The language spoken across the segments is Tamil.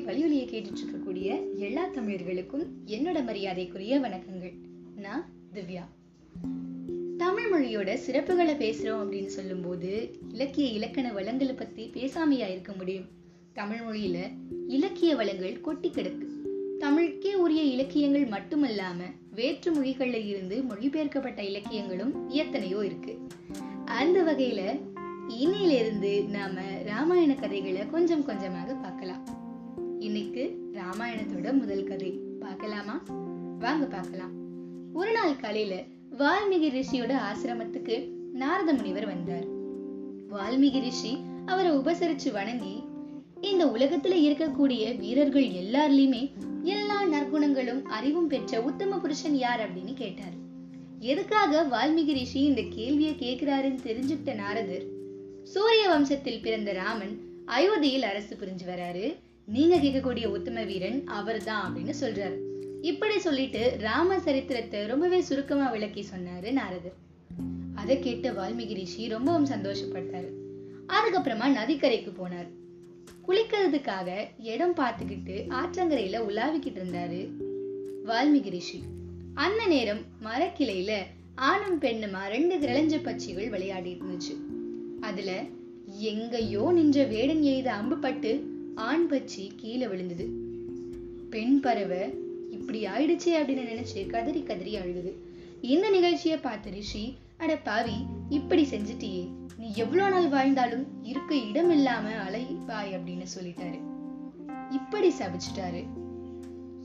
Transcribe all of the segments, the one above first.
வலியொலியை கேட்டுட்டு இருக்கக்கூடிய எல்லா தமிழர்களுக்கும் என்னோட மரியாதைக்குரிய வணக்கங்கள். நான் திவ்யா. தமிழ் மொழியோட சிறப்புகளை பேசுறோம் அப்படின்னு சொல்லும்போது இலக்கிய இலக்கண வளங்களை பத்தி பேசாமையா இருக்க முடியும். தமிழ் மொழியில இலக்கிய வளங்கள் கொட்டி கிடக்கு. தமிழுக்கே உரிய இலக்கியங்கள் மட்டுமல்லாம வேற்று மொழிகள்ல இருந்து மொழிபெயர்க்கப்பட்ட இலக்கியங்களும் எத்தனையோ இருக்கு. அந்த வகையில இன்னையிலிருந்து நாம ராமாயண கதைகளை கொஞ்சம் கொஞ்சமாக இன்னைக்கு ராமாயணத்தோட முதல் கதை. பார்க்கலாமா? வாங்க பார்க்கலாம். ஒரு நாள் காலையில வால்மீகி ரிஷியோட ஆசிரமத்துக்கு நாரத முனிவர் வந்தார். வால்மீகி ரிஷி அவரை உபசரிச்சு வணங்கி இந்த உலகத்துல இருக்கக்கூடிய வீரர்கள் எல்லார்லயுமே எல்லா நற்குணங்களும் அறிவும் பெற்ற உத்தம புருஷன் யார்? அப்படின்னு கேட்டார். எதுக்காக வால்மீகி ரிஷி இந்த கேள்வியை கேட்கிறாருன்னு தெரிஞ்சுக்கிட்ட நாரதர் சூரிய வம்சத்தில் பிறந்த ராமன் அயோத்தியில் அரசு புரிஞ்சு வராரு. நீங்க கேட்கக்கூடிய உத்தம வீரன் அவர்தான் அப்படின்னு சொல்றாரு. இப்படி சொல்லிட்டு ராம சரித்திரத்தை ரொம்பவே சுருக்கமா விளக்கி சொன்னாரு நாரதர். அதை கேட்டு வால்மீகி ரிஷி ரொம்பவும் சந்தோஷப்பட்டாரு. அதுக்கப்புறமா நதிக்கரைக்கு போனார். குளிக்கிறதுக்காக இடம் பார்த்துக்கிட்டு ஆற்றங்கரையில உலாவிக்கிட்டு இருந்தாரு வால்மீகி ரிஷி. அந்த நேரம் மரக்கிளையில ஆணும் பெண்ணுமா ரெண்டு கிரளஞ்ச பட்சிகள் விளையாடிட்டு இருந்துச்சு. அதுல எங்கேயோ நின்ற வேடன் எய்த அம்பு பட்டு ஆண் பச்சி கீழே விழுந்தது. பெண் பறவை இப்படி ஆயிடுச்சே அப்படின்னு நினைச்சு கதறி கதறி அழுகுது. இந்த நிகழ்ச்சியை பார்த்த ரிஷி அட பாவி இப்படி செஞ்சுட்டியே. நீ எவ்வளவு நாள் வாழ்ந்தாலும் இருக்க இடம் இல்லாம அலைவாய் அப்படின்னு சொல்லிட்டாரு. இப்படி சபிச்சிட்டாரு.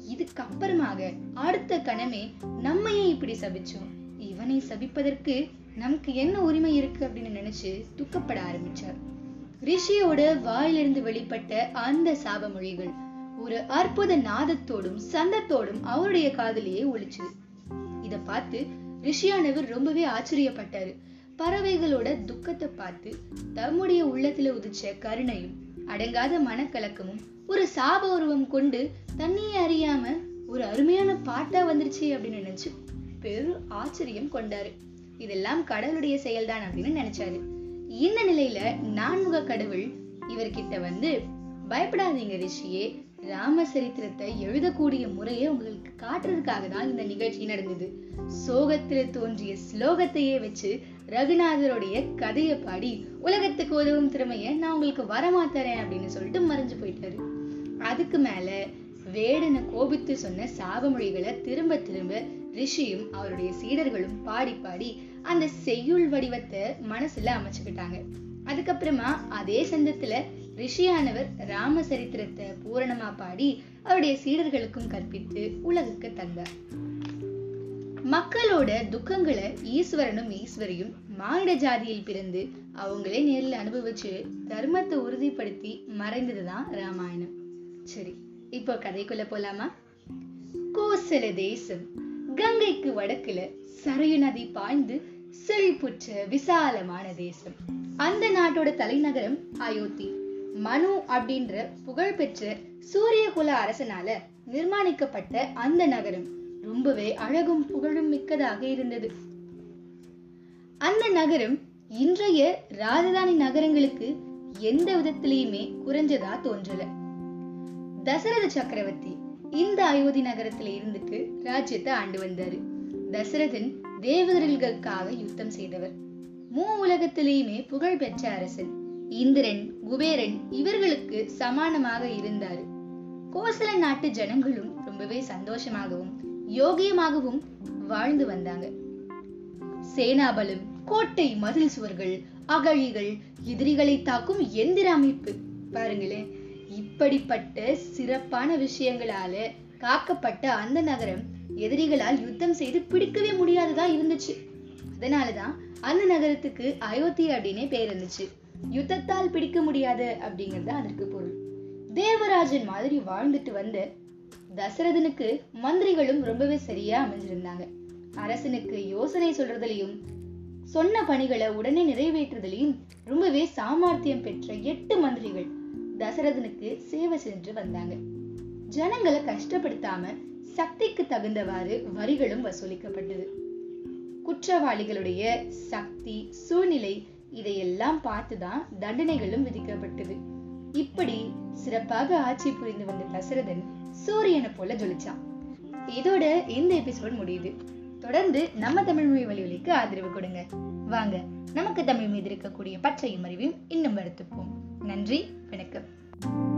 இதுக்கு அப்புறமாக அடுத்த கணமே நம்ம ஏன் இப்படி சபிச்சோம். இவனை சபிப்பதற்கு நமக்கு என்ன உரிமை இருக்கு அப்படின்னு நினைச்சு துக்கப்பட ஆரம்பிச்சார். ரிஷியோட வாயிலிருந்து வெளிப்பட்ட அந்த சாப மொழிகள் ஒரு அற்புத நாதத்தோடும் சந்தத்தோடும் அவருடைய காதலியே ஒழிச்சுது இத பார்த்து ரிஷியானவர் ரொம்பவே ஆச்சரியப்பட்டாரு. பறவைகளோட துக்கத்தை பார்த்து தம்முடைய உள்ளத்துல உதிச்ச கருணையும் அடங்காத மனக்கலக்கமும் ஒரு சாப உருவம் கொண்டு தண்ணியை அறியாம ஒரு அருமையான பாட்டா வந்துருச்சு அப்படின்னு நினைச்சு பெரும் ஆச்சரியம் கொண்டாரு. இதெல்லாம் கடவுளுடைய செயல்தான் அப்படின்னு நினைச்சாரு. இந்த நிலையில நான்முக கடவுள் இவர்கிட்ட வந்து பயப்படாதீங்க ரிஷியே. ராம சரித்திரத்தை எழுதக்கூடிய முறையை உங்களுக்கு காட்டுறதுக்காக தான் இந்த நிகழ்ச்சி நடந்தது. சோகத்தில் தோன்றிய ஸ்லோகத்தையே வச்சு ரகுநாதருடைய கதையை பாடி உலகத்துக்கு உதவும் திறமைய நான் உங்களுக்கு வரமா தரேன் அப்படின்னு சொல்லிட்டு மறைஞ்சு போயிட்டாரு. அதுக்கு மேல வேடனை கோபித்து சொன்ன சாபமொழிகளை திரும்ப திரும்ப ரிஷியும் அவருடைய சீடர்களும் பாடி பாடி அந்த செய்யுள் வடிவத்தை மனசுல அமைச்சுக்கிட்டாங்க. அதுக்கப்புறமா அதே சந்தத்துல ரிஷியானவர் ராமசரித்திரத்தை பூரணமா பாடி அவருடைய சீடர்களுக்கும் கற்பித்து உலகுக்கு தந்தார். மக்களோட துக்கங்களை ஈஸ்வரனும் ஈஸ்வரியும் மானிட ஜாதியில் பிறந்து அவங்களே நேரில் அனுபவிச்சு தர்மத்தை உறுதிப்படுத்தி மறைந்ததுதான் ராமாயணம். சரி இப்போ கதைக்குள்ள போலாமா? கோசல தேசம் கங்கைக்கு வடக்குல சரையு நதி பாய்ந்து செழிப்புற்ற விசாலமான தேசம். அந்த நாட்டோட தலைநகரம் அயோத்தி. மனு அப்படின்ற புகழ்பெற்ற சூரிய குல அரசனால நிர்மாணிக்கப்பட்ட அந்த நகரம் ரொம்பவே அழகும் புகழும் மிக்கதாக இருந்தது. அந்த நகரம் இன்றைய ராஜதானி நகரங்களுக்கு எந்த விதத்திலையுமே குறைஞ்சதா தோன்றல. தசரத சக்கரவர்த்தி இந்த அயோத்தி நகரத்துல இருந்துட்டு ராஜ்யத்தை ஆண்டு வந்தாரு. தசரதன் தேவதர்களுக்காக யுத்தம் செய்தவர். மூ உலகத்திலேயுமே புகழ் பெற்ற அரசன். இந்திரன் குபேரன் இவர்களுக்கு சமானமாக இருந்தாரு. கோசல நாட்டு ஜனங்களும் ரொம்பவே சந்தோஷமாகவும் யோகியமாகவும் வாழ்ந்து வந்தாங்க. சேனாபலம் கோட்டை மதில் சுவர்கள் அகழிகள் எதிரிகளை தாக்கும் எந்திர அமைப்பு. பாருங்களேன் இப்படிப்பட்ட சிறப்பான விஷயங்களால காக்கப்பட்ட அந்த நகரம் எதிரிகளால் யுத்தம் செய்து பிடிக்கவே முடியாததா இருந்துச்சு. அதனாலதான் அந்த நகரத்துக்கு அயோத்தி அப்படின்னே பேர் இருந்துச்சு. யுத்தத்தால் பிடிக்க முடியாது அப்படிங்கிறது அதற்கு பொருள். தேவராஜன் மாதிரி வாழ்ந்துட்டு வந்த தசரதனுக்கு மந்திரிகளும் ரொம்பவே சரியா அமைஞ்சிருந்தாங்க. அரசனுக்கு யோசனை சொல்றதுலயும் சொன்ன பணிகளை உடனே நிறைவேற்றுதலையும் ரொம்பவே சாமர்த்தியம் பெற்ற எட்டு மந்திரிகள் தசரதனுக்கு சேவை சென்று வந்தாங்க. ஜனங்களை கஷ்டப்படுத்தாம சக்திக்கு தகுந்தவாறு வரிகளும் வசூலிக்கப்பட்டது. குற்றவாளிகளுடைய சக்தி சூழ்நிலை இதையெல்லாம் பார்த்துதான் தண்டனைகளும் விதிக்கப்பட்டது. இப்படி சிறப்பாக ஆட்சி புரிந்து வந்த தசரதன் சூரியனை போல ஜொலிச்சான். இதோட இந்த எபிசோட் முடியுது. தொடர்ந்து நம்ம தமிழ் மொழி வழிவலிக்கு ஆதரவு கொடுங்க. வாங்க நமக்கு தமிழ் மீது இருக்கக்கூடிய பச்சையும் அறிவையும் இன்னும் வருத்துப்போம் நன்றி வணக்கம்.